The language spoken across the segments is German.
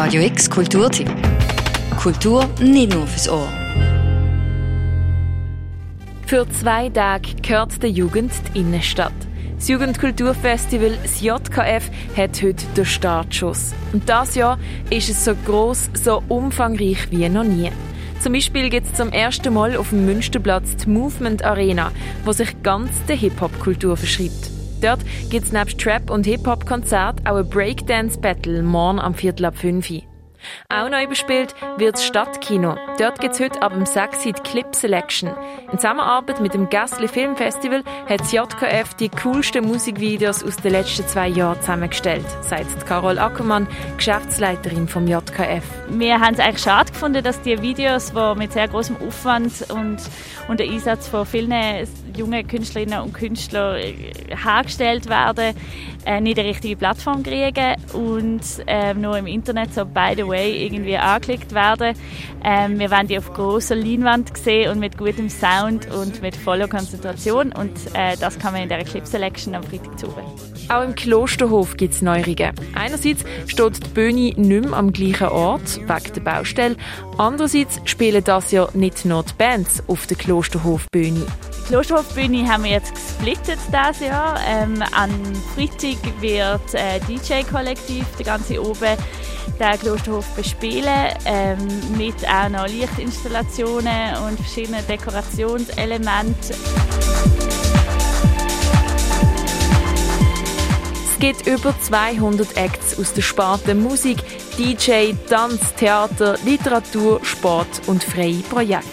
Radio X Kulturtipp. Kultur nicht nur fürs Ohr. Für zwei Tage gehört der Jugend die Innenstadt. Das Jugendkulturfestival, das JKF, hat heute den Startschuss. Und das Jahr ist es so groß, so umfangreich wie noch nie. Zum Beispiel gibt es zum ersten Mal auf dem Münsterplatz die Movement Arena, wo sich ganz der Hip-Hop-Kultur verschreibt. Dort gibt es neben Trap- und Hip-Hop-Konzert auch ein Breakdance-Battle morgen am Viertel ab 5 Uhr. Auch neu bespielt wird das Stadtkino. Dort gibt es heute ab dem 6 die Clip Selection. In Zusammenarbeit mit dem Gassli Filmfestival hat das JKF die coolsten Musikvideos aus den letzten zwei Jahren zusammengestellt, sagt Carol Ackermann, Geschäftsleiterin vom JKF. Wir haben es eigentlich schade gefunden, dass die Videos, die mit sehr großem Aufwand und, und der Einsatz von vielen jungen Künstlerinnen und Künstlern äh, hergestellt werden, äh, nicht die richtige Plattform kriegen und äh, nur im Internet so by the way irgendwie angeklickt werden. Ähm, wir werden die auf großer Leinwand sehen und mit gutem Sound und mit voller Konzentration und äh, das kann man in der Clip Selection am Freitag suchen. Auch im Klosterhof gibt es Neuerungen. Einerseits steht die Bühne nicht mehr am gleichen Ort, wegen der Baustelle. Andererseits spielen das ja nicht nur die Bands auf der Klosterhofbühne. Die Klosterhofbühne haben wir jetzt gesplittet dieses Jahr. Ähm, am Freitag wird äh, DJ-Kollektiv, der ganze oben, den Klosterhof bespielen, ähm, mit auch noch Lichtinstallationen und verschiedenen Dekorationselementen. Es gibt über 200 Acts aus der Sparte Musik, DJ, Tanz, Theater, Literatur, Sport und freie Projekte.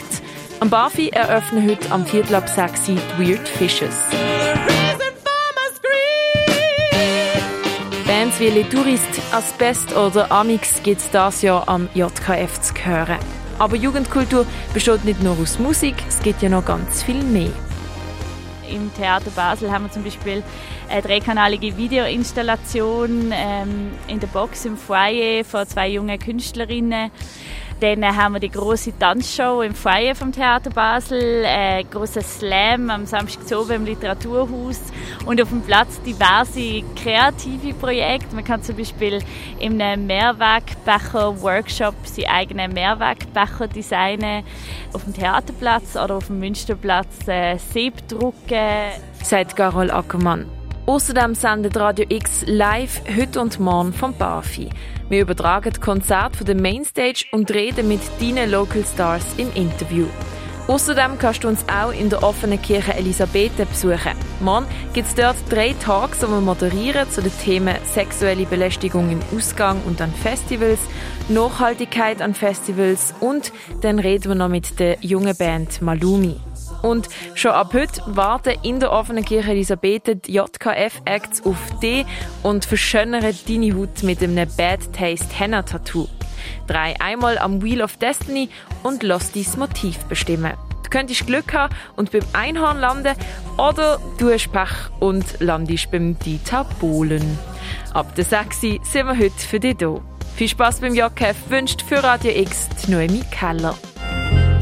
Am Bafi eröffnen heute am Viertel ab 6 die Weird Fishes. Bands wie Le Tourist, Asbest oder Amix gibt es dieses Jahr am JKF zu hören. Aber Jugendkultur besteht nicht nur aus Musik, es gibt ja noch ganz viel mehr. Im Theater Basel haben wir zum Beispiel eine dreikanalige Videoinstallation ähm, in der Box im Foyer von zwei jungen Künstlerinnen. Dann haben wir die große Tanzshow im Foyer vom Theater Basel, äh, große Slam am Samstag oben im Literaturhaus und auf dem Platz diverse kreative Projekte. Man kann zum Beispiel in einem Mehrwegbecher-Workshop seine eigenen Mehrwegbecher designen, auf dem Theaterplatz oder auf dem Münsterplatz äh, drucken. Sagt Carol Ackermann. Außerdem sendet Radio X live heute und morgen vom Bafi. Wir übertragen Konzert von der Mainstage und reden mit deinen Local Stars im Interview. Außerdem kannst du uns auch in der offenen Kirche Elisabethen besuchen. Morgen gibt es dort drei Talks, die wir moderieren zu den Themen sexuelle Belästigung im Ausgang und an Festivals, Nachhaltigkeit an Festivals und dann reden wir noch mit der jungen Band Malumi. Und schon ab heute warten in der offenen Kirche Elisabethen die JKF-Acts auf dich und verschönern deine Haut mit einem Bad Taste Henna Tattoo. Drei einmal am Wheel of Destiny und lass dein Motiv bestimmen. Du könntest Glück haben und beim Einhorn landen oder du hast Pech und landest beim Dieter Bohlen. Ab der 6 sind wir heute für dich da. Viel Spaß beim JKF wünscht für Radio X die Noemi Keller.